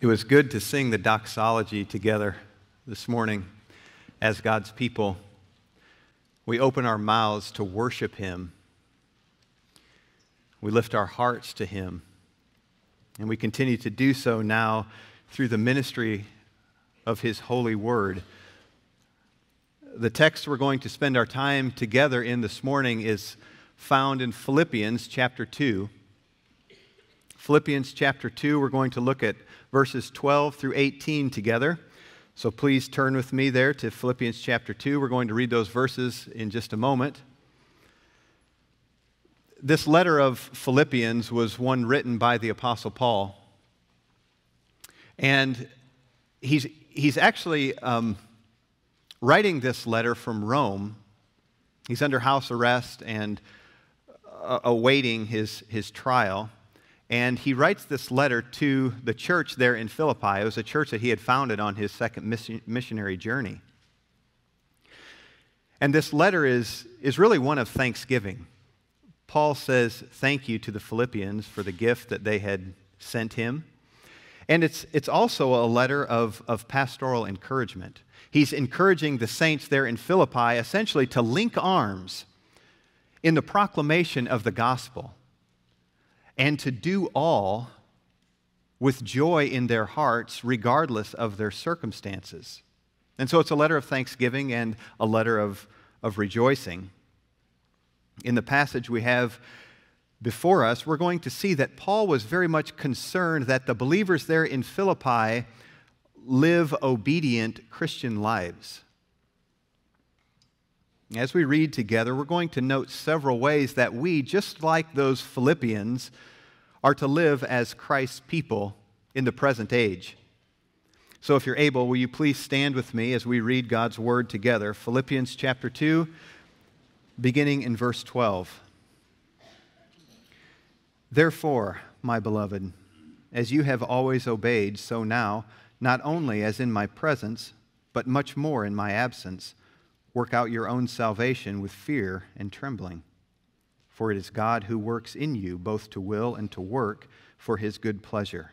It was good to sing the doxology together this morning as God's people. We open our mouths to worship Him. We lift our hearts to Him. And we continue to do so now through the ministry of His holy word. The text we're going to spend our time together in this morning is found in Philippians chapter 2. Philippians chapter 2, we're going to look at verses 12 through 18 together. So please turn with me there to Philippians chapter 2. We're going to read those verses in just a moment. This letter of Philippians was one written by the Apostle Paul. And he's, he's actually um, writing this letter from Rome. He's under house arrest and uh, awaiting his, his trial. And he writes this letter to the church there in Philippi. It was a church that he had founded on his second missionary journey. And this letter is, is really one of thanksgiving. Paul says thank you to the Philippians for the gift that they had sent him. And it's, it's also a letter of, of pastoral encouragement. He's encouraging the saints there in Philippi essentially to link arms in the proclamation of the gospel and to do all with joy in their hearts, regardless of their circumstances. And so it's a letter of thanksgiving and a letter of, of rejoicing. In the passage we have before us, we're going to see that Paul was very much concerned that the believers there in Philippi live obedient Christian lives. As we read together, we're going to note several ways that we, just like those Philippians, are to live as Christ's people in the present age. So, if you're able, will you please stand with me as we read God's word together? Philippians chapter 2, beginning in verse 12. Therefore, my beloved, as you have always obeyed, so now, not only as in my presence, but much more in my absence, Work out your own salvation with fear and trembling. For it is God who works in you both to will and to work for his good pleasure.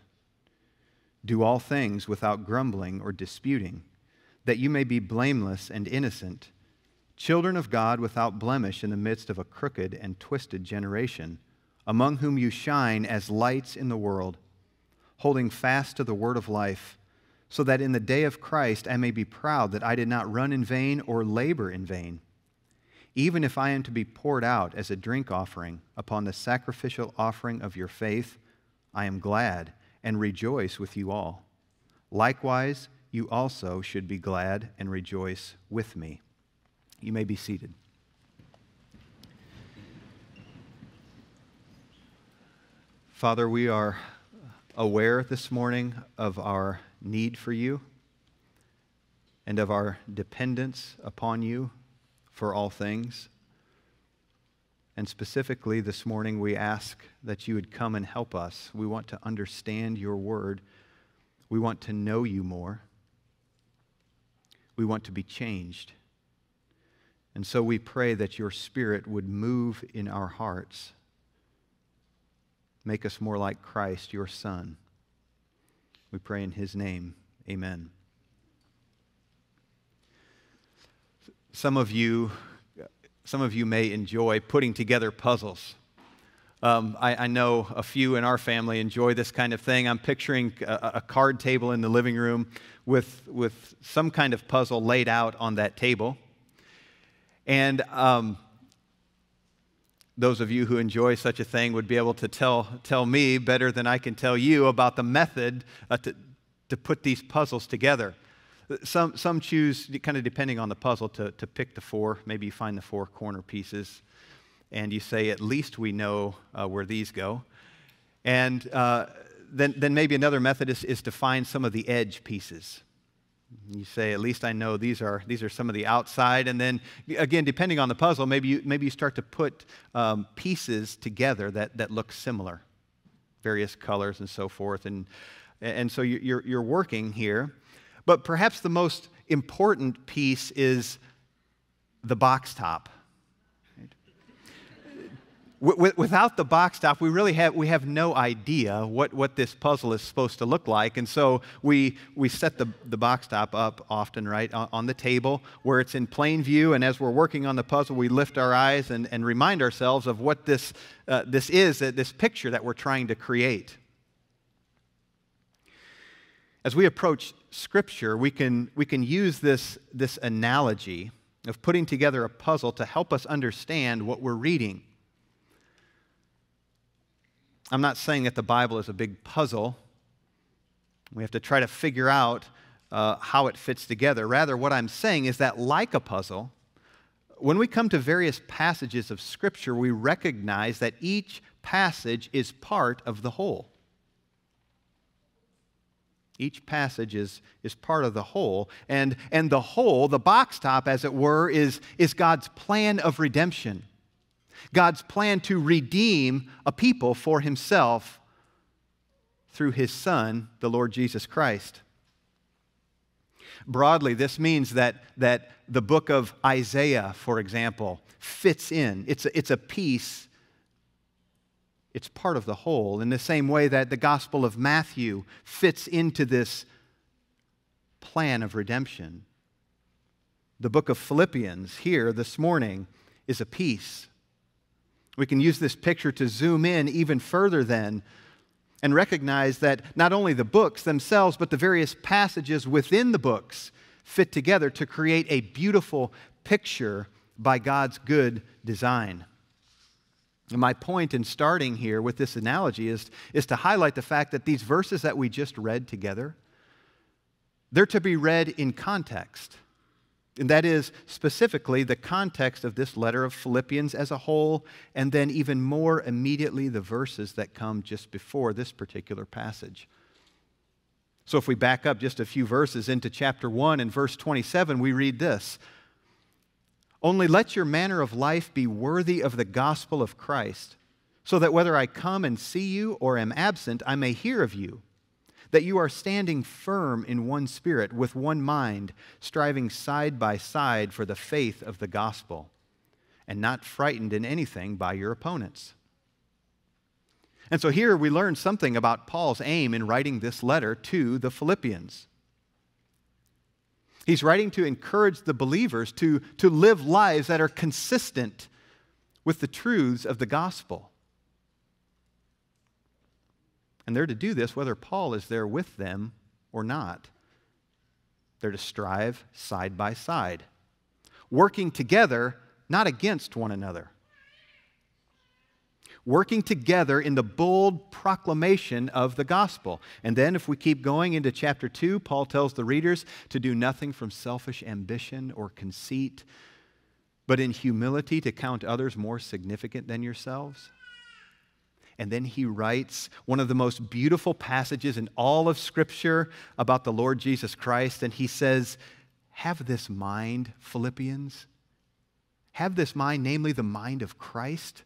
Do all things without grumbling or disputing, that you may be blameless and innocent, children of God without blemish in the midst of a crooked and twisted generation, among whom you shine as lights in the world, holding fast to the word of life so that in the day of Christ I may be proud that I did not run in vain or labor in vain. Even if I am to be poured out as a drink offering upon the sacrificial offering of your faith, I am glad and rejoice with you all. Likewise, you also should be glad and rejoice with me. You may be seated. Father, we are aware this morning of our need for you and of our dependence upon you for all things. And specifically this morning, we ask that you would come and help us. We want to understand your word. We want to know you more. We want to be changed. And so we pray that your spirit would move in our hearts, make us more like Christ, your Son. We pray in his name. Amen. Some of you, some of you may enjoy putting together puzzles. Um, I, I, know a few in our family enjoy this kind of thing. I'm picturing a, a, card table in the living room with, with some kind of puzzle laid out on that table. And um, those of you who enjoy such a thing would be able to tell, tell me better than I can tell you about the method uh, to, to put these puzzles together. Some, some choose, kind of depending on the puzzle, to, to pick the four. Maybe you find the four corner pieces and you say, at least we know uh, where these go. And uh, then, then maybe another method is, is to find some of the edge pieces. You say, at least I know these are, these are some of the outside. And then, again, depending on the puzzle, maybe you, maybe you start to put um, pieces together that, that look similar, various colors and so forth. And, and so you're, you're working here. But perhaps the most important piece is the box top. Without the box top, we really have, we have no idea what, what this puzzle is supposed to look like. And so we, we set the, the box top up often, right, on, the table where it's in plain view. And as we're working on the puzzle, we lift our eyes and, and remind ourselves of what this, uh, this is, this picture that we're trying to create. As we approach Scripture, we can, we can use this, this analogy of putting together a puzzle to help us understand what we're reading. I'm not saying that the Bible is a big puzzle. We have to try to figure out uh, how it fits together. Rather, what I'm saying is that, like a puzzle, when we come to various passages of Scripture, we recognize that each passage is part of the whole. Each passage is, is part of the whole. And, and the whole, the box top, as it were, is, is God's plan of redemption. God's plan to redeem a people for himself through his Son, the Lord Jesus Christ. Broadly, this means that, that the book of Isaiah, for example, fits in. It's a, it's a piece, it's part of the whole, in the same way that the Gospel of Matthew fits into this plan of redemption. The book of Philippians, here this morning, is a piece we can use this picture to zoom in even further then and recognize that not only the books themselves, but the various passages within the books fit together to create a beautiful picture by God's good design. And my point in starting here with this analogy is, is to highlight the fact that these verses that we just read together, they're to be read in context. And that is specifically the context of this letter of Philippians as a whole, and then even more immediately the verses that come just before this particular passage. So if we back up just a few verses into chapter 1 and verse 27, we read this Only let your manner of life be worthy of the gospel of Christ, so that whether I come and see you or am absent, I may hear of you that you are standing firm in one spirit, with one mind, striving side by side for the faith of the gospel, and not frightened in anything by your opponents. And so here we learn something about Paul's aim in writing this letter to the Philippians. He's writing to encourage the believers to, to live lives that are consistent with the truths of the gospel. And they're to do this whether Paul is there with them or not. They're to strive side by side, working together, not against one another. Working together in the bold proclamation of the gospel. And then, if we keep going into chapter 2, Paul tells the readers to do nothing from selfish ambition or conceit, but in humility to count others more significant than yourselves. And then he writes one of the most beautiful passages in all of Scripture about the Lord Jesus Christ. And he says, Have this mind, Philippians. Have this mind, namely the mind of Christ.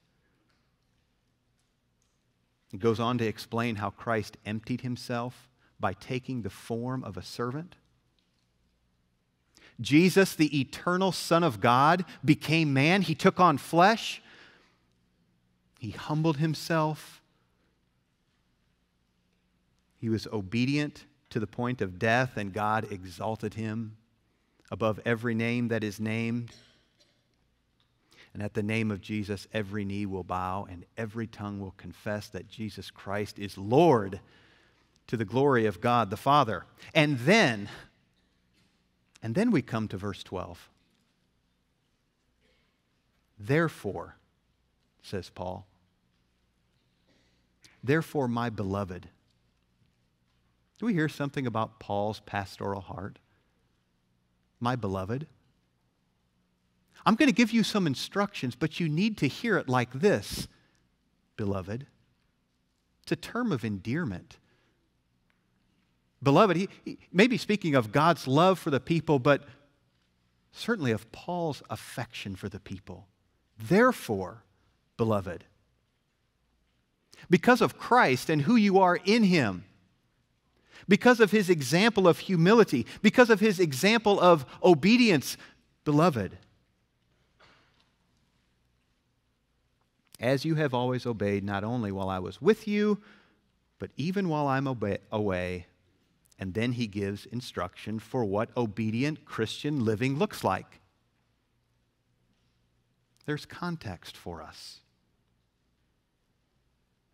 He goes on to explain how Christ emptied himself by taking the form of a servant. Jesus, the eternal Son of God, became man. He took on flesh he humbled himself. He was obedient to the point of death, and God exalted him above every name that is named. And at the name of Jesus, every knee will bow and every tongue will confess that Jesus Christ is Lord to the glory of God the Father. And then, and then we come to verse 12. Therefore, says Paul, Therefore, my beloved. Do we hear something about Paul's pastoral heart? My beloved. I'm going to give you some instructions, but you need to hear it like this, beloved. It's a term of endearment. Beloved, he, he may be speaking of God's love for the people, but certainly of Paul's affection for the people. Therefore, beloved, because of Christ and who you are in Him, because of His example of humility, because of His example of obedience, beloved. as you have always obeyed, not only while I was with you, but even while I'm away. And then he gives instruction for what obedient Christian living looks like. There's context for us.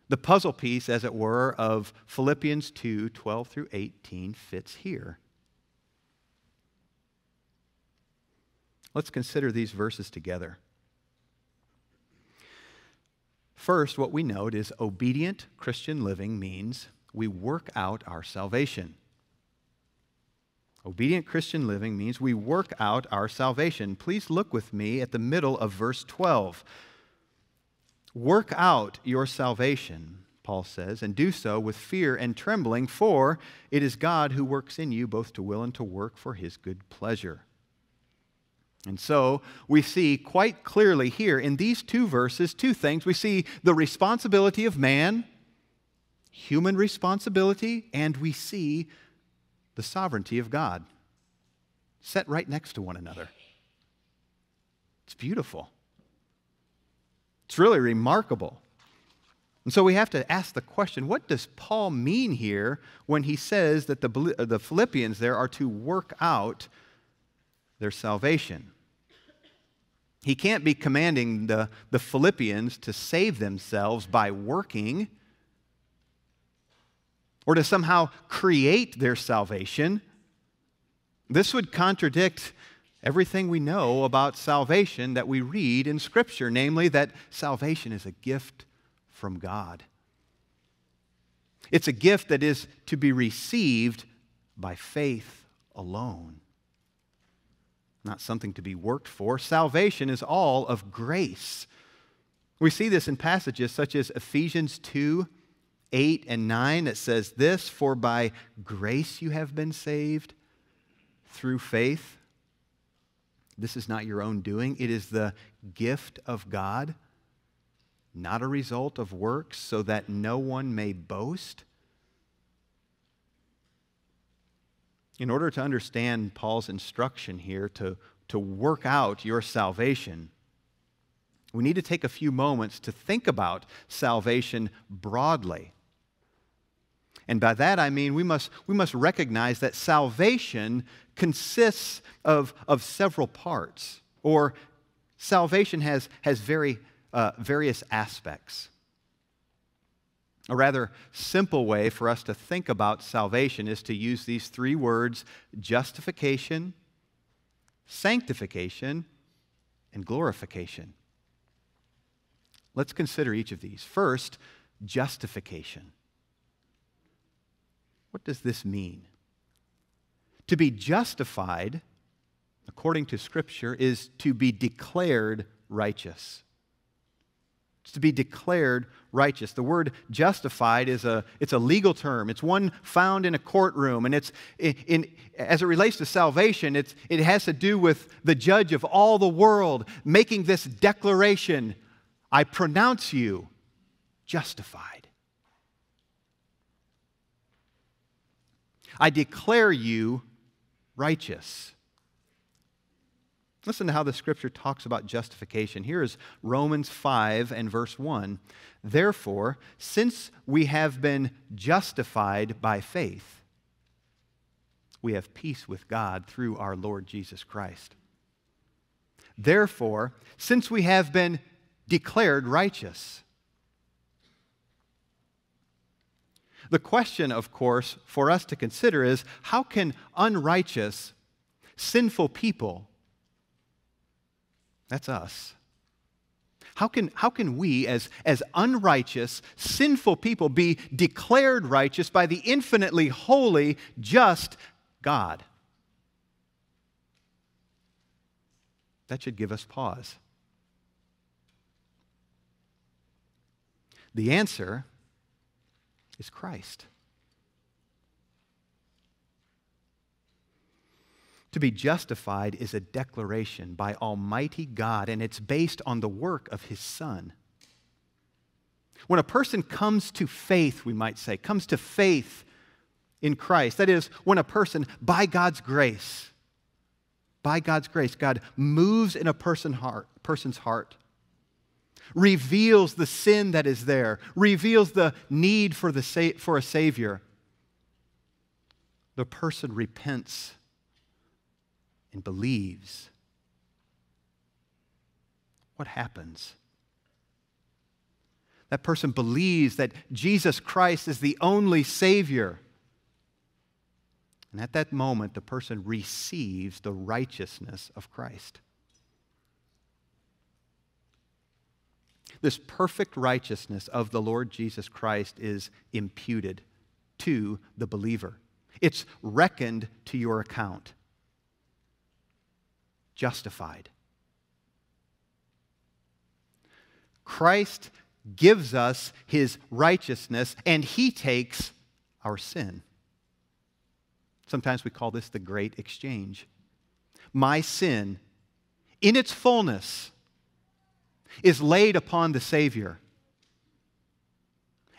The puzzle piece, as it were, of Philippians 2 12 through 18 fits here. Let's consider these verses together. First, what we note is obedient Christian living means we work out our salvation. Obedient Christian living means we work out our salvation. Please look with me at the middle of verse 12. Work out your salvation, Paul says, and do so with fear and trembling, for it is God who works in you both to will and to work for his good pleasure. And so we see quite clearly here in these two verses two things. We see the responsibility of man, human responsibility, and we see the sovereignty of God set right next to one another. It's beautiful. It's really remarkable. And so we have to ask the question what does Paul mean here when he says that the, the Philippians there are to work out their salvation? He can't be commanding the, the Philippians to save themselves by working or to somehow create their salvation. This would contradict everything we know about salvation that we read in Scripture, namely that salvation is a gift from God. It's a gift that is to be received by faith alone not something to be worked for. Salvation is all of grace. We see this in passages such as Ephesians 2 8 and 9 that says this For by grace you have been saved through faith. This is not your own doing, it is the gift of God, not a result of works, so that no one may boast. in order to understand Paul's instruction here to, to work out your salvation, we need to take a few moments to think about salvation broadly. And by that I mean we must, we must recognize that salvation consists of, of several parts, or salvation has, has very, uh, various aspects. A rather simple way for us to think about salvation is to use these three words justification, sanctification, and glorification. Let's consider each of these. First, justification. What does this mean? To be justified, according to Scripture, is to be declared righteous It's to be declared righteous. The word justified is a, it's a legal term. It's one found in a courtroom. And it's, in, in, as it relates to salvation, it's, it has to do with the judge of all the world making this declaration I pronounce you justified. I declare you righteous. Listen to how the scripture talks about justification. Here is Romans 5 and verse 1. Therefore, since we have been justified by faith, we have peace with God through our Lord Jesus Christ. Therefore, since we have been declared righteous, the question, of course, for us to consider is how can unrighteous, sinful people that's us. How can, how can we, as, as unrighteous, sinful people, be declared righteous by the infinitely holy, just God? That should give us pause. The answer is Christ. To be justified is a declaration by Almighty God, and it's based on the work of His Son. When a person comes to faith, we might say, comes to faith in Christ, that is, when a person, by God's grace, by God's grace, God moves in a person heart, person's heart reveals the sin that is there, reveals the need for, the sa- for a Savior. The person repents and believes. What happens? That person believes that Jesus Christ is the only Savior. And at that moment, the person receives the righteousness of Christ. This perfect righteousness of the Lord Jesus Christ is imputed to the believer. It's reckoned to your account. Justified. Christ gives us his righteousness and he takes our sin. Sometimes we call this the great exchange. My sin, in its fullness, is laid upon the Savior.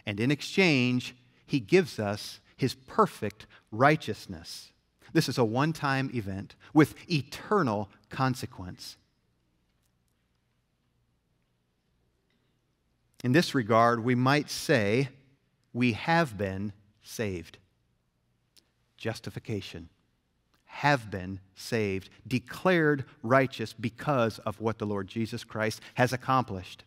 And in exchange, he gives us his perfect righteousness. This is a one time event with eternal consequence. In this regard, we might say we have been saved. Justification. Have been saved, declared righteous because of what the Lord Jesus Christ has accomplished.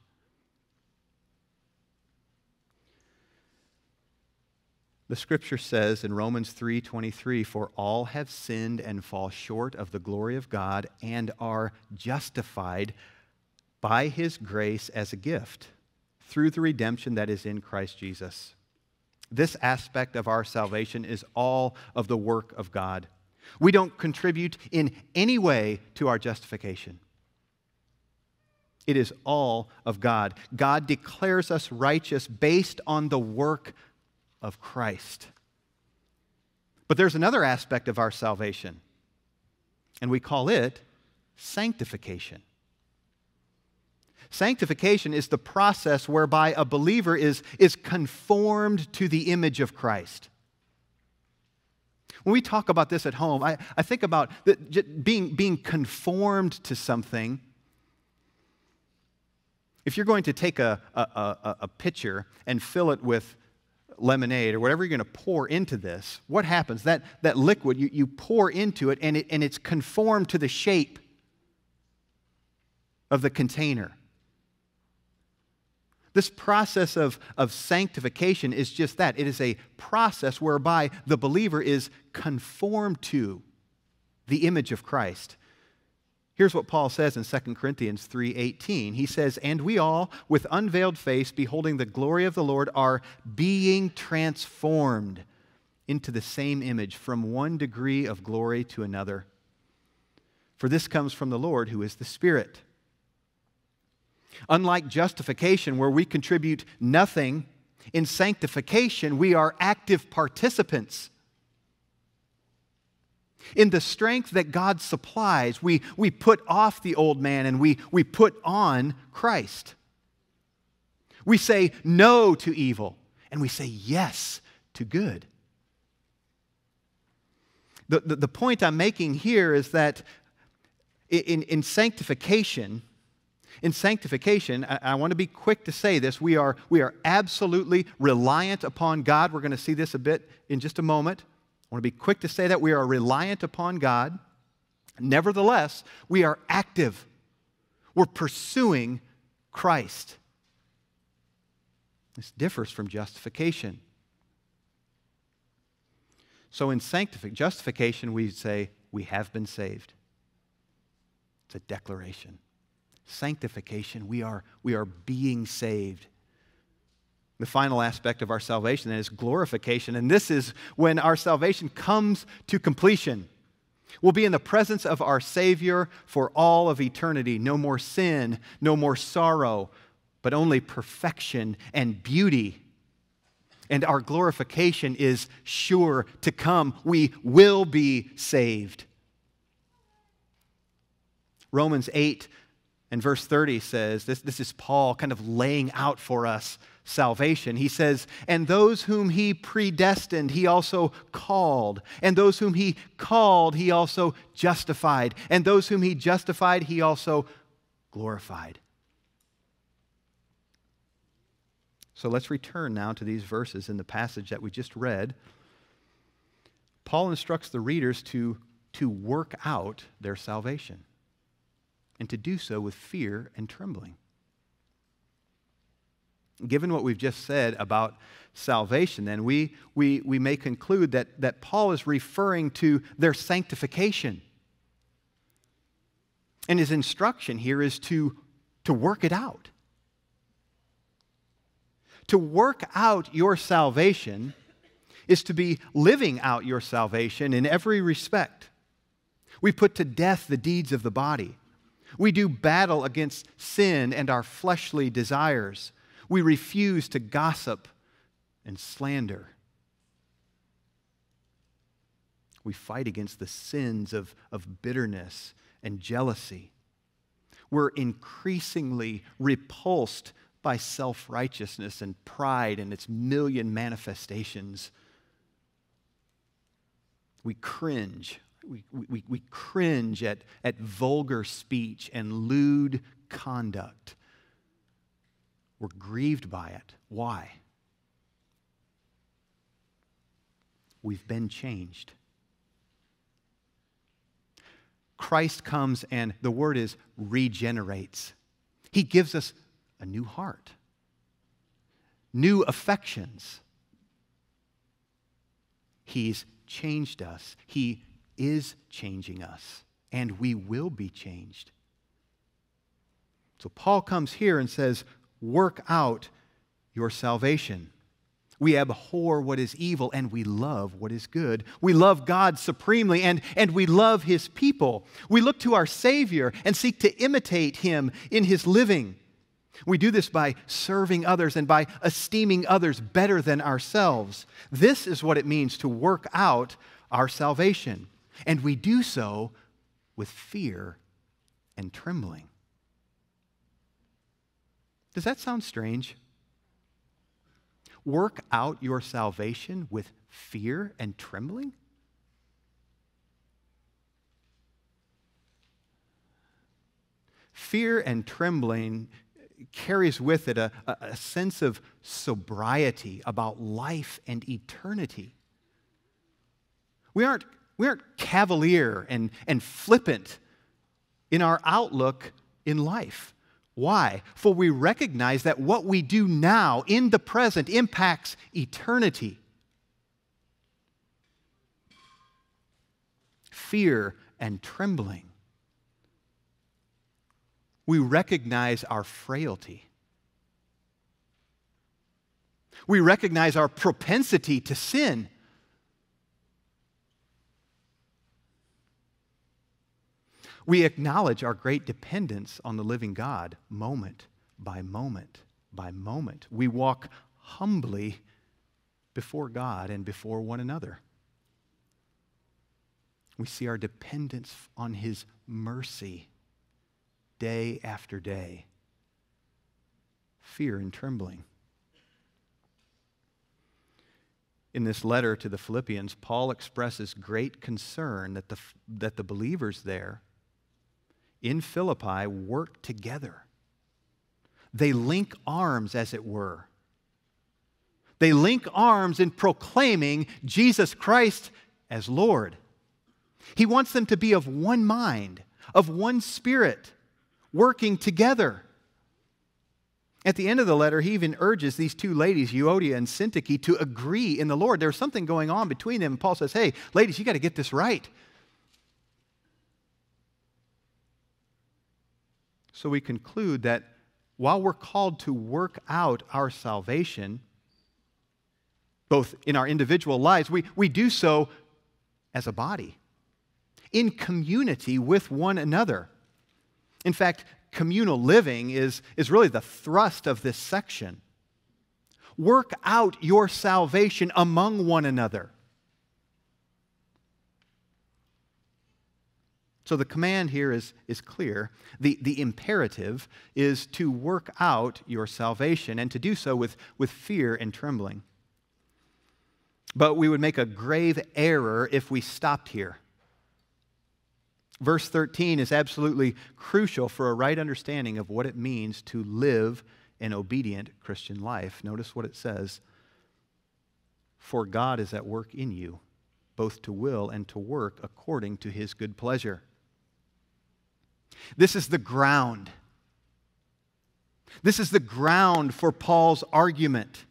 The scripture says in Romans 3:23 for all have sinned and fall short of the glory of God and are justified by his grace as a gift through the redemption that is in Christ Jesus. This aspect of our salvation is all of the work of God. We don't contribute in any way to our justification. It is all of God. God declares us righteous based on the work of Christ. But there's another aspect of our salvation, and we call it sanctification. Sanctification is the process whereby a believer is, is conformed to the image of Christ. When we talk about this at home, I, I think about being, being conformed to something. If you're going to take a, a, a, a pitcher and fill it with lemonade or whatever you're going to pour into this, what happens? That, that liquid, you, you pour into it and, it and it's conformed to the shape of the container. This process of, of sanctification is just that it is a process whereby the believer is conformed to the image of Christ. Here's what Paul says in 2 Corinthians 3:18. He says, "And we all with unveiled face beholding the glory of the Lord are being transformed into the same image from one degree of glory to another. For this comes from the Lord who is the Spirit." Unlike justification, where we contribute nothing, in sanctification, we are active participants. In the strength that God supplies, we, we put off the old man and we, we put on Christ. We say no to evil and we say yes to good. The, the, the point I'm making here is that in, in sanctification, in sanctification, I, want to be quick to say this, we are, we are absolutely reliant upon God. We're going to see this a bit in just a moment. I want to be quick to say that we are reliant upon God. Nevertheless, we are active. We're pursuing Christ. This differs from justification. So in sanctification, justification, we say we have been saved. It's a declaration sanctification. We are, we are being saved. The final aspect of our salvation is glorification, and this is when our salvation comes to completion. We'll be in the presence of our Savior for all of eternity. No more sin, no more sorrow, but only perfection and beauty. And our glorification is sure to come. We will be saved. Romans 8 and verse 30 says, this, this is Paul kind of laying out for us salvation. He says, And those whom he predestined, he also called. And those whom he called, he also justified. And those whom he justified, he also glorified. So let's return now to these verses in the passage that we just read. Paul instructs the readers to, to work out their salvation and to do so with fear and trembling. Given what we've just said about salvation, then we, we, we may conclude that, that Paul is referring to their sanctification. And his instruction here is to, to work it out. To work out your salvation is to be living out your salvation in every respect. We put to death the deeds of the body. We do battle against sin and our fleshly desires. We refuse to gossip and slander. We fight against the sins of, of bitterness and jealousy. We're increasingly repulsed by self righteousness and pride and its million manifestations. We cringe. We, we, we cringe at, at vulgar speech and lewd conduct. We're grieved by it. Why? We've been changed. Christ comes and the word is regenerates. He gives us a new heart, new affections. He's changed us. He is changing us, and we will be changed. So Paul comes here and says, Work out your salvation. We abhor what is evil and we love what is good. We love God supremely and, and we love His people. We look to our Savior and seek to imitate Him in His living. We do this by serving others and by esteeming others better than ourselves. This is what it means to work out our salvation. And we do so with fear and trembling. Does that sound strange? Work out your salvation with fear and trembling? Fear and trembling carries with it a, a, sense of sobriety about life and eternity. We aren't, we aren't cavalier and, and flippant in our outlook in life. Why? For we recognize that what we do now in the present impacts eternity. Fear and trembling we recognize our frailty. We recognize our propensity to sin. We acknowledge our great dependence on the living God moment by moment by moment. We walk humbly before God and before one another. We see our dependence on His mercy day after day. Fear and trembling. In this letter to the Philippians, Paul expresses great concern that the, that the believers there in Philippi work together. They link arms, as it were. They link arms in proclaiming Jesus Christ as Lord. He wants them to be of one mind, of one spirit working together. At the end of the letter, he even urges these two ladies, Euodia and Syntyche, to agree in the Lord. There's something going on between them. Paul says, Hey, ladies, you got to get this right. So we conclude that while we're called to work out our salvation, both in our individual lives, we, we do so as a body, in community with one another. In fact, communal living is, is really the thrust of this section. Work out your salvation among one another. So the command here is, is clear. The, the imperative is to work out your salvation and to do so with, with fear and trembling. But we would make a grave error if we stopped here. Verse 13 is absolutely crucial for a right understanding of what it means to live an obedient Christian life. Notice what it says For God is at work in you, both to will and to work according to his good pleasure. This is the ground. This is the ground for Paul's argument.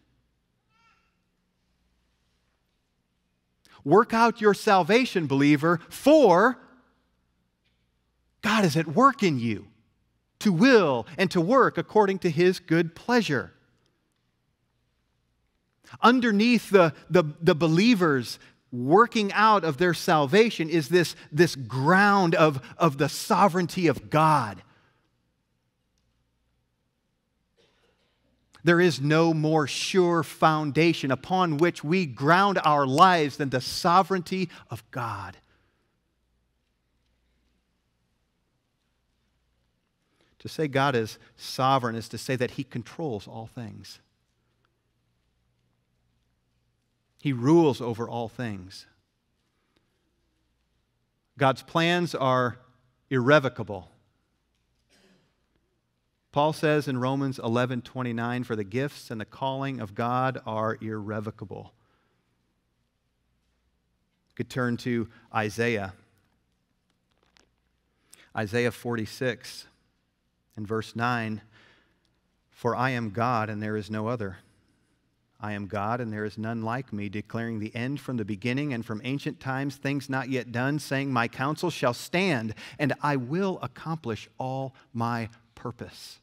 Work out your salvation, believer, for God is at work in you to will and to work according to his good pleasure. Underneath the, the, the believers working out of their salvation is this, this ground of, of the sovereignty of God. There is no more sure foundation upon which we ground our lives than the sovereignty of God. To say God is sovereign is to say that He controls all things. He rules over all things. God's plans are irrevocable. Paul says in Romans 11 29, for the gifts and the calling of God are irrevocable. You could turn to Isaiah. Isaiah 46 and verse 9 For I am God and there is no other. I am God and there is none like me, declaring the end from the beginning and from ancient times, things not yet done, saying, My counsel shall stand and I will accomplish all my purpose.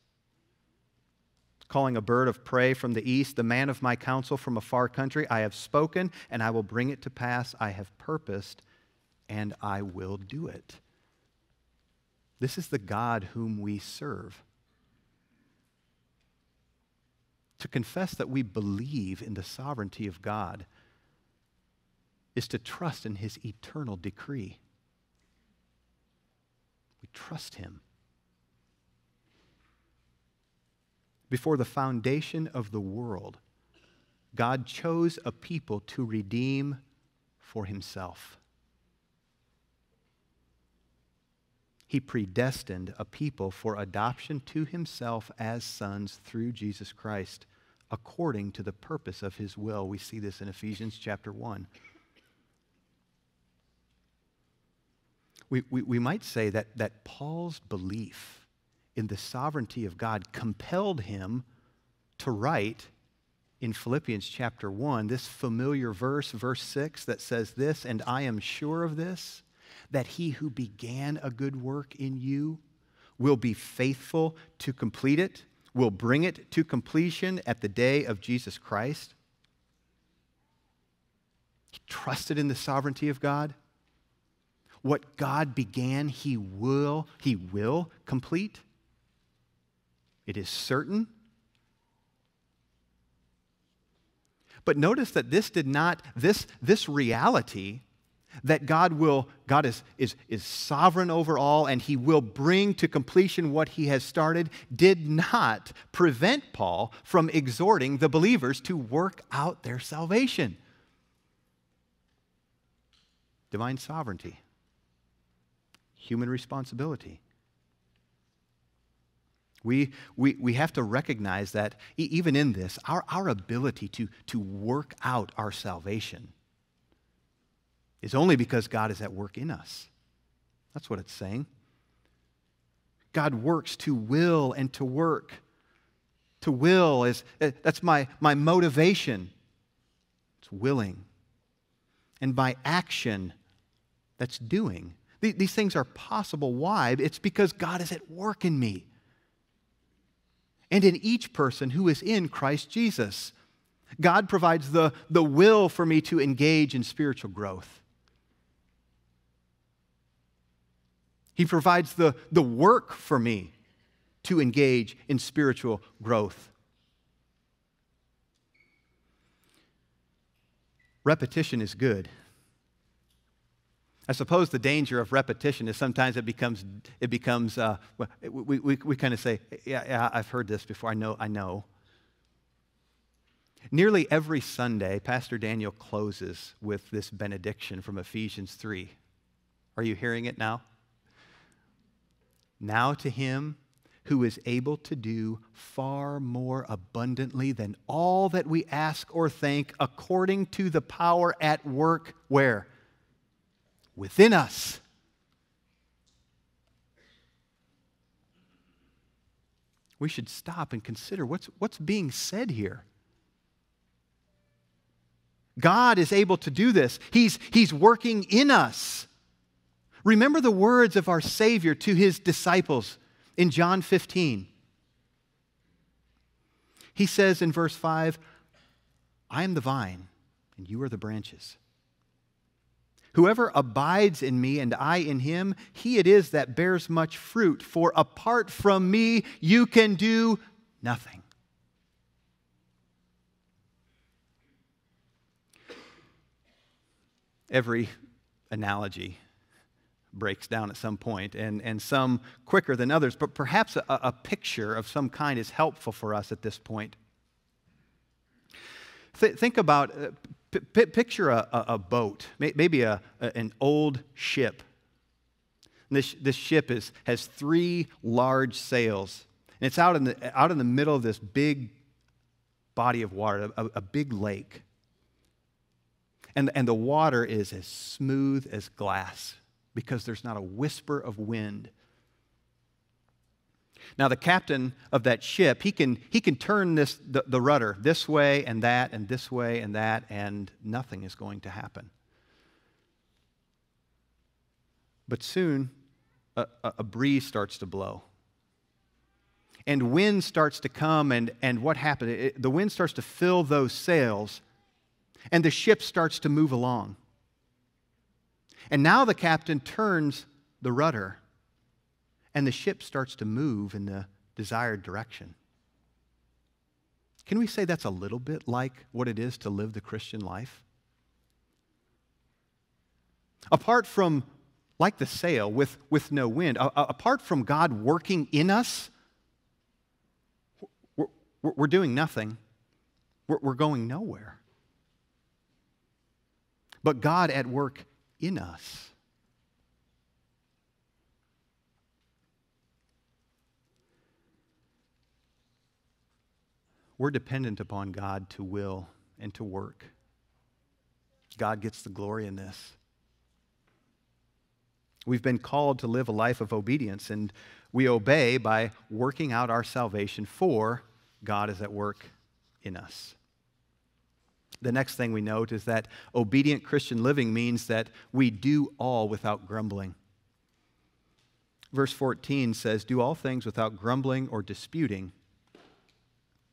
Calling a bird of prey from the east, the man of my counsel from a far country, I have spoken and I will bring it to pass. I have purposed and I will do it. This is the God whom we serve. To confess that we believe in the sovereignty of God is to trust in his eternal decree. We trust him. Before the foundation of the world, God chose a people to redeem for himself. He predestined a people for adoption to himself as sons through Jesus Christ, according to the purpose of his will. We see this in Ephesians chapter 1. We, we, we might say that, that Paul's belief in the sovereignty of God compelled him to write in Philippians chapter 1 this familiar verse, verse 6, that says this, and I am sure of this that he who began a good work in you will be faithful to complete it, will bring it to completion at the day of Jesus Christ. He trusted in the sovereignty of God. What God began, he will, he will complete. It is certain. But notice that this did not, this, this reality that God will, God is, is, is sovereign over all and he will bring to completion what he has started, did not prevent Paul from exhorting the believers to work out their salvation. Divine sovereignty, human responsibility. We, we, we have to recognize that even in this, our, our ability to, to work out our salvation is only because God is at work in us. That's what it's saying. God works to will and to work. To will is eh, that's my, my motivation. It's willing. And by action, that's doing. These things are possible. Why? It's because God is at work in me and in each person who is in Christ Jesus. God provides the, the will for me to engage in spiritual growth. He provides the, the work for me to engage in spiritual growth. Repetition is good. I suppose the danger of repetition is sometimes it becomes, it becomes uh, we, we, we kind of say, yeah, yeah, I've heard this before, I know, I know. Nearly every Sunday, Pastor Daniel closes with this benediction from Ephesians 3. Are you hearing it now? Now to him who is able to do far more abundantly than all that we ask or think, according to the power at work where? Within us. We should stop and consider what's, what's being said here. God is able to do this. He's, he's working in us. Remember the words of our Savior to his disciples in John 15. He says in verse 5, I am the vine, and you are the branches. Whoever abides in me and I in him, he it is that bears much fruit, for apart from me, you can do nothing. Every analogy breaks down at some point, and, and some quicker than others, but perhaps a, a picture of some kind is helpful for us at this point. Th- think about, uh, p- picture a, a, boat, maybe a, an old ship. this, this ship is, has three large sails, and it's out in the, out in the middle of this big body of water, a, a big lake. And, and the water is as smooth as glass because there's not a whisper of wind. Now, the captain of that ship, he can, he can turn this, the, the rudder this way and that and this way and that, and nothing is going to happen. But soon, a, a, breeze starts to blow. And wind starts to come, and, and what happens? The wind starts to fill those sails, and the ship starts to move along. And now the captain turns the rudder, and the ship starts to move in the desired direction. Can we say that's a little bit like what it is to live the Christian life? Apart from, like the sail with, with no wind, a, a, apart from God working in us, we're, we're doing nothing. We're, we're going nowhere. But God at work in us. We're dependent upon God to will and to work. God gets the glory in this. We've been called to live a life of obedience, and we obey by working out our salvation for God is at work in us. The next thing we note is that obedient Christian living means that we do all without grumbling. Verse 14 says, Do all things without grumbling or disputing,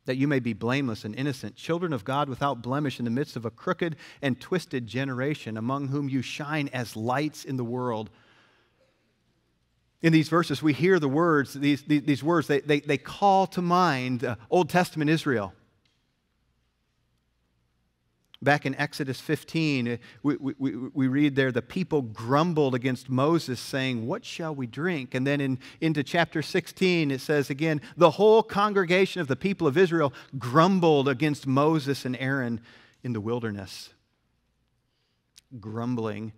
that you may be blameless and innocent, children of God without blemish in the midst of a crooked and twisted generation, among whom you shine as lights in the world. In these verses, we hear the words, these, these, these words, they, they, they call to mind uh, Old Testament Israel. Back in Exodus 15, eh, we, we, we read there the people grumbled against Moses, saying, What shall we drink? And then in, into chapter 16, it says again, The whole congregation of the people of Israel grumbled against Moses and Aaron in the wilderness. Grumbling,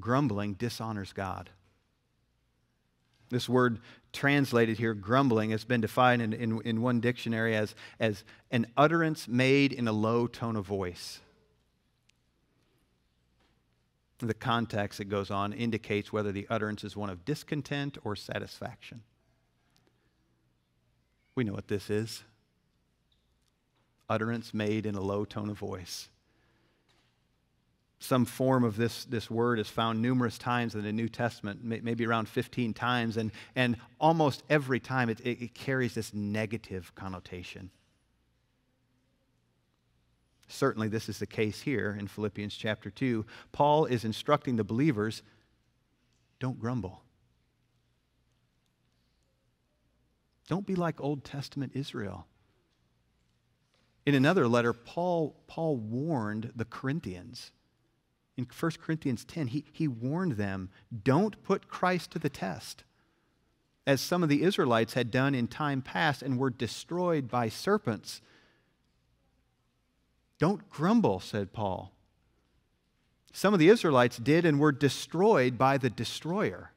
grumbling dishonors God. This word translated here, grumbling, has been defined in, in, in, one dictionary as, as an utterance made in a low tone of voice. The context that goes on indicates whether the utterance is one of discontent or satisfaction. We know what this is utterance made in a low tone of voice some form of this, this word is found numerous times in the New Testament, maybe around 15 times, and, and almost every time it, it, it carries this negative connotation. Certainly, this is the case here in Philippians chapter 2. Paul is instructing the believers don't grumble. Don't be like Old Testament Israel. In another letter, Paul, Paul warned the Corinthians in 1 Corinthians 10, he, he warned them don't put Christ to the test, as some of the Israelites had done in time past and were destroyed by serpents. Don't grumble, said Paul. Some of the Israelites did and were destroyed by the destroyer.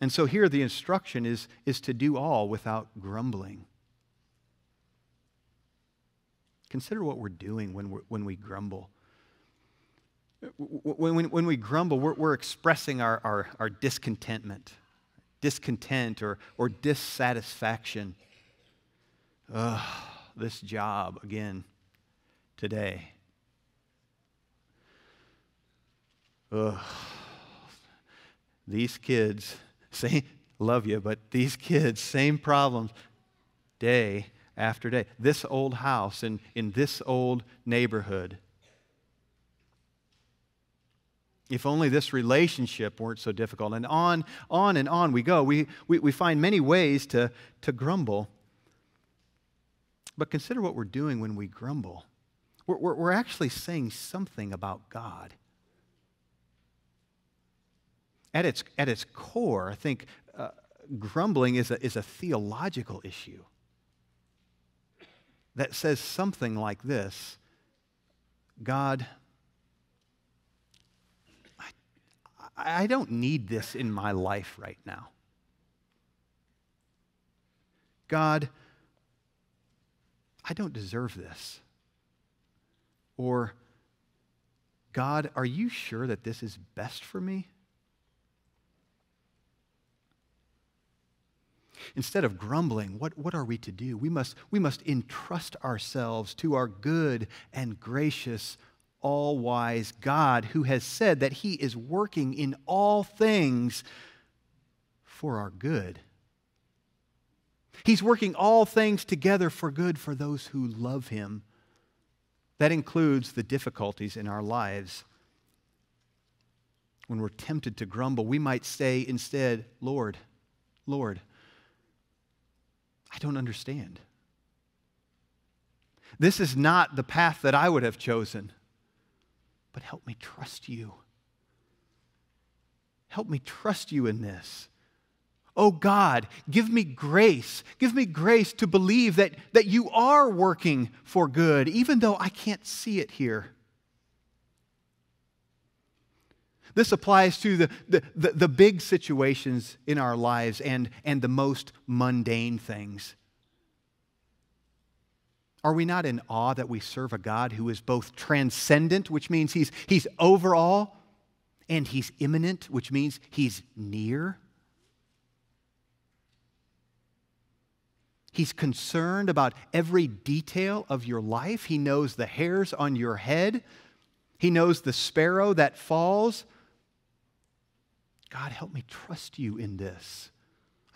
And so here the instruction is, is to do all without grumbling. Consider what we're doing when, we're, when we grumble. When, when, when we grumble, we're, we're expressing our, our, our discontentment, discontent, or, or dissatisfaction. Ugh, this job again today. Ugh, these kids same, love you, but these kids, same problems day after day. This old house in, in this old neighborhood. If only this relationship weren't so difficult. And on, on and on we go. We, we, we find many ways to, to grumble. But consider what we're doing when we grumble. We're, we're, we're actually saying something about God at its, at its core, I think uh, grumbling is a, is a theological issue that says something like this God, I, I don't need this in my life right now. God, I don't deserve this. Or, God, are you sure that this is best for me? Instead of grumbling, what, what are we to do? We must, we must entrust ourselves to our good and gracious, all wise God who has said that He is working in all things for our good. He's working all things together for good for those who love Him. That includes the difficulties in our lives. When we're tempted to grumble, we might say instead, Lord, Lord, I don't understand. This is not the path that I would have chosen, but help me trust you. Help me trust you in this. Oh God, give me grace. Give me grace to believe that, that you are working for good, even though I can't see it here. This applies to the, the, the, the, big situations in our lives and, and the most mundane things. Are we not in awe that we serve a God who is both transcendent, which means he's, he's over all, and he's immanent, which means he's near? He's concerned about every detail of your life. He knows the hairs on your head. He knows the sparrow that falls. God, help me trust you in this.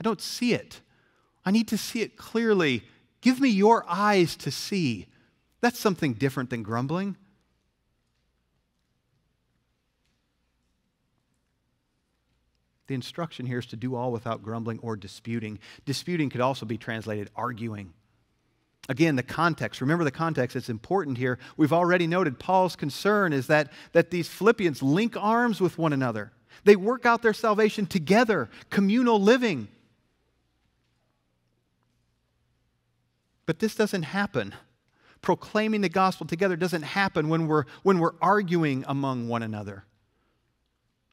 I don't see it. I need to see it clearly. Give me your eyes to see. That's something different than grumbling. The instruction here is to do all without grumbling or disputing. Disputing could also be translated arguing. Again, the context. Remember the context. It's important here. We've already noted Paul's concern is that, that these Philippians link arms with one another. They work out their salvation together, communal living. But this doesn't happen. Proclaiming the gospel together doesn't happen when we're, when we're arguing among one another.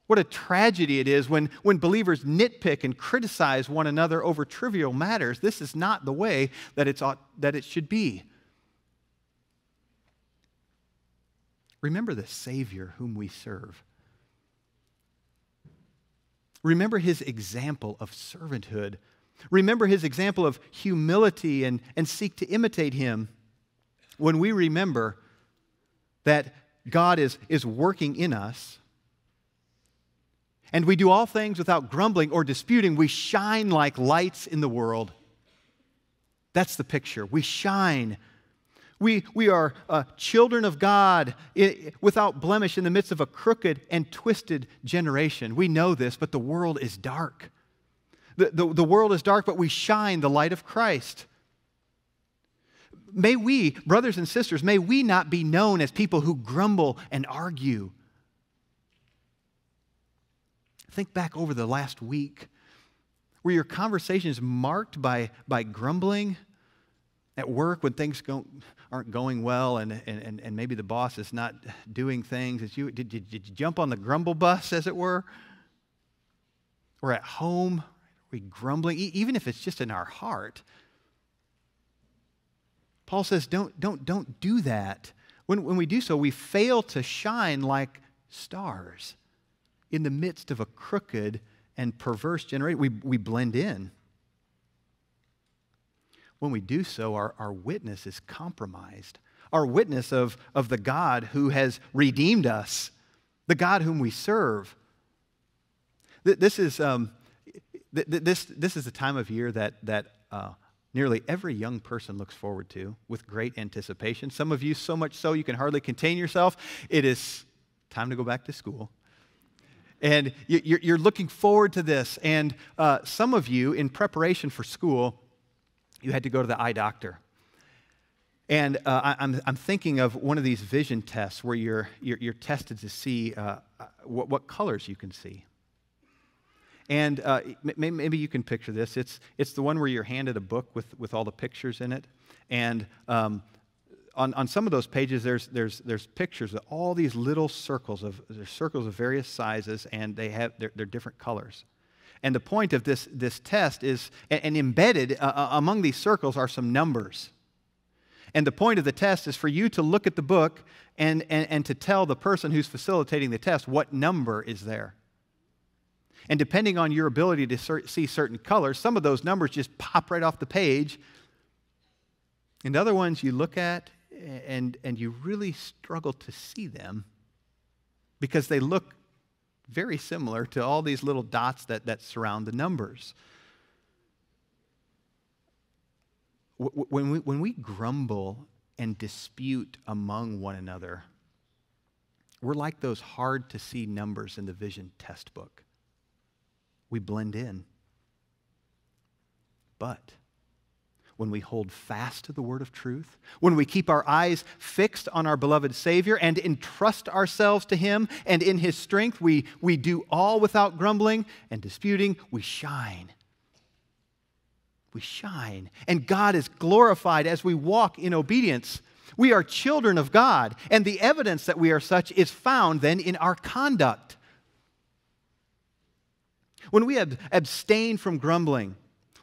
What a tragedy it is when, when believers nitpick and criticize one another over trivial matters. This is not the way that, it's ought, that it should be. Remember the Savior whom we serve. Remember his example of servanthood. Remember his example of humility and, and seek to imitate him. When we remember that God is, is working in us, and we do all things without grumbling or disputing, we shine like lights in the world. That's the picture. We shine we, we are uh, children of God without blemish in the midst of a crooked and twisted generation. We know this, but the world is dark. The, the, the world is dark, but we shine the light of Christ. May we, brothers and sisters, may we not be known as people who grumble and argue. Think back over the last week. Were your conversations marked by, by grumbling? At work, when things go, aren't going well and, and, and maybe the boss is not doing things as you did, did, did you jump on the grumble bus, as it were? We're at home. We grumbling? Even if it's just in our heart. Paul says, don't, don't, don't do that. When, when we do so, we fail to shine like stars in the midst of a crooked and perverse generation. We, we blend in. When we do so, our, our witness is compromised. Our witness of, of the God who has redeemed us, the God whom we serve. This is, um, this, this is the time of year that, that uh, nearly every young person looks forward to with great anticipation. Some of you, so much so you can hardly contain yourself. It is time to go back to school. And you're looking forward to this. And uh, some of you, in preparation for school, you had to go to the eye doctor. And uh, I'm, I'm thinking of one of these vision tests where you're, you're, you're tested to see uh, uh what, what colors you can see. And uh, maybe you can picture this. It's, it's the one where you're handed a book with, with all the pictures in it. And um, on, on some of those pages, there's, there's, there's pictures of all these little circles of circles of various sizes, and they have they're, they're different colors. And the point of this, this test is, and embedded uh, uh, among these circles are some numbers. And the point of the test is for you to look at the book and, and, and to tell the person who's facilitating the test what number is there. And depending on your ability to see certain colors, some of those numbers just pop right off the page. And other ones you look at and, and you really struggle to see them because they look very similar to all these little dots that, that surround the numbers. When we, when we grumble and dispute among one another, we're like those hard to see numbers in the vision test book we blend in. But when we hold fast to the word of truth, when we keep our eyes fixed on our beloved Savior and entrust ourselves to Him, and in His strength we, we do all without grumbling and disputing, we shine. We shine. And God is glorified as we walk in obedience. We are children of God, and the evidence that we are such is found then in our conduct. When we abstain from grumbling,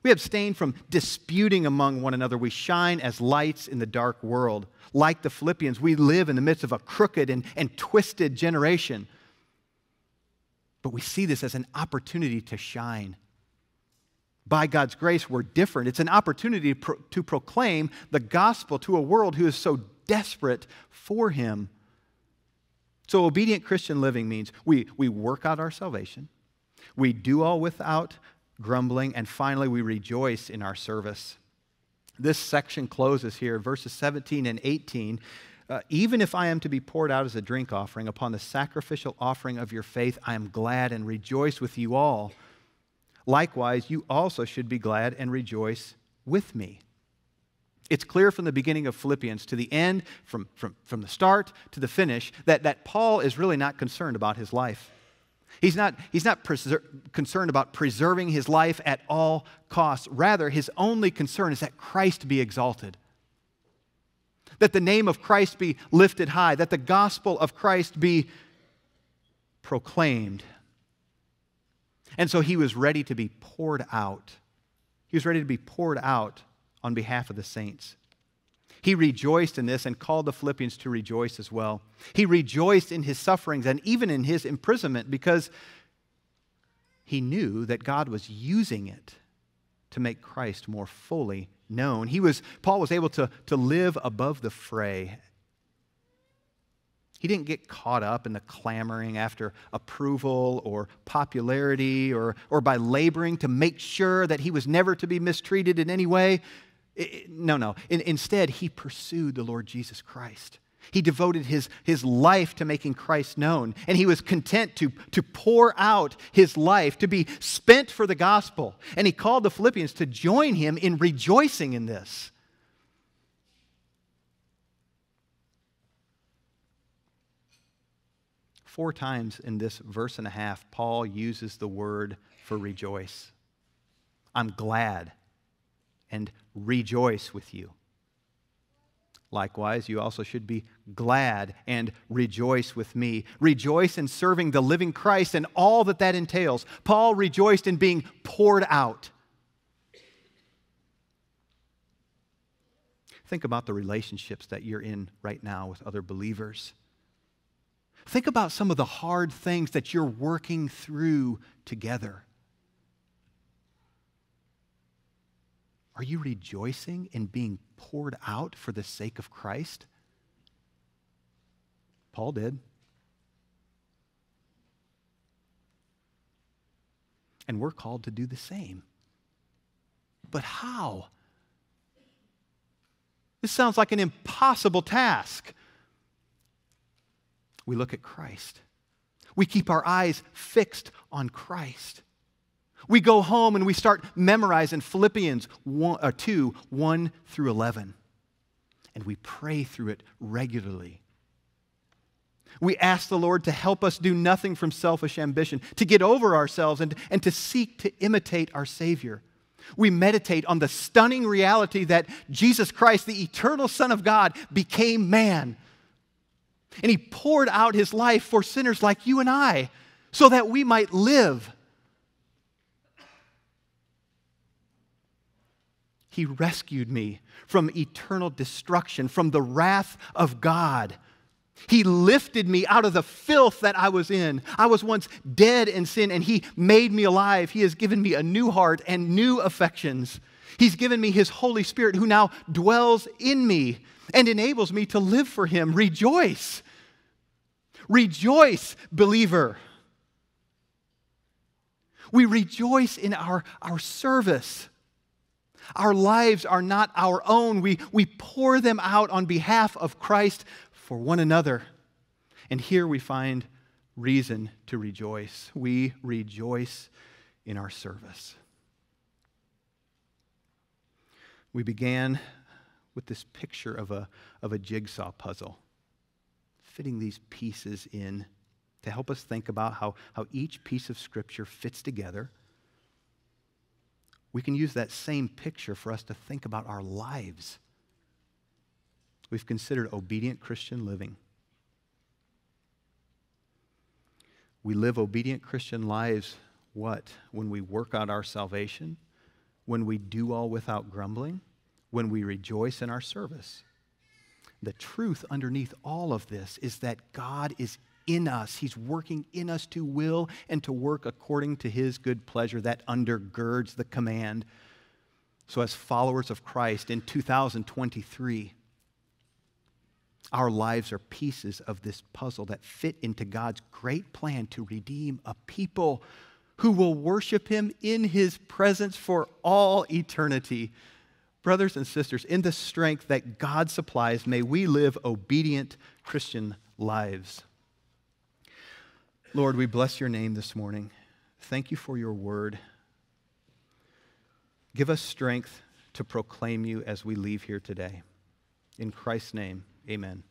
we abstain from disputing among one another. We shine as lights in the dark world. Like the Philippians, we live in the midst of a crooked and, and twisted generation. But we see this as an opportunity to shine. By God's grace, we're different. It's an opportunity to, pro- to proclaim the gospel to a world who is so desperate for Him. So, obedient Christian living means we, we work out our salvation we do all without grumbling, and finally, we rejoice in our service. This section closes here, verses 17 and 18. Uh, even if I am to be poured out as a drink offering upon the sacrificial offering of your faith, I am glad and rejoice with you all. Likewise, you also should be glad and rejoice with me. It's clear from the beginning of Philippians to the end, from, from, from the start to the finish, that, that Paul is really not concerned about his life. He's not, he's not preser- concerned about preserving his life at all costs. Rather, his only concern is that Christ be exalted, that the name of Christ be lifted high, that the gospel of Christ be proclaimed. And so he was ready to be poured out. He was ready to be poured out on behalf of the saints. He rejoiced in this and called the Philippians to rejoice as well. He rejoiced in his sufferings and even in his imprisonment because he knew that God was using it to make Christ more fully known. He was, Paul was able to, to live above the fray. He didn't get caught up in the clamoring after approval or popularity or, or by laboring to make sure that he was never to be mistreated in any way. No, no. In, instead, he pursued the Lord Jesus Christ. He devoted his, his life to making Christ known, and he was content to, to pour out his life, to be spent for the gospel. And he called the Philippians to join him in rejoicing in this. Four times in this verse and a half, Paul uses the word for rejoice. I'm glad and rejoice with you. Likewise, you also should be glad and rejoice with me. Rejoice in serving the living Christ and all that that entails. Paul rejoiced in being poured out. Think about the relationships that you're in right now with other believers. Think about some of the hard things that you're working through together. Are you rejoicing in being poured out for the sake of Christ? Paul did. And we're called to do the same. But how? This sounds like an impossible task. We look at Christ. We keep our eyes fixed on Christ. We go home and we start memorizing Philippians 1, uh, 2 1 through 11. And we pray through it regularly. We ask the Lord to help us do nothing from selfish ambition, to get over ourselves, and, and to seek to imitate our Savior we meditate on the stunning reality that Jesus Christ, the eternal Son of God, became man. And he poured out his life for sinners like you and I so that we might live. He rescued me from eternal destruction, from the wrath of God. He lifted me out of the filth that I was in. I was once dead in sin, and He made me alive. He has given me a new heart and new affections. He's given me His Holy Spirit, who now dwells in me and enables me to live for Him. Rejoice. Rejoice, believer. We rejoice in our, our service. Our lives are not our own. We, we pour them out on behalf of Christ for one another. And here we find reason to rejoice. We rejoice in our service. We began with this picture of a, of a jigsaw puzzle, fitting these pieces in to help us think about how, how each piece of Scripture fits together. We can use that same picture for us to think about our lives we've considered obedient Christian living. We live obedient Christian lives, what? When we work out our salvation, when we do all without grumbling, when we rejoice in our service. The truth underneath all of this is that God is in us. He's working in us to will and to work according to his good pleasure that undergirds the command. So, as followers of Christ in 2023, our lives are pieces of this puzzle that fit into God's great plan to redeem a people who will worship Him in His presence for all eternity. Brothers and sisters, in the strength that God supplies, may we live obedient Christian lives. Lord, we bless your name this morning. Thank you for your word. Give us strength to proclaim you as we leave here today. In Christ's name, Amen.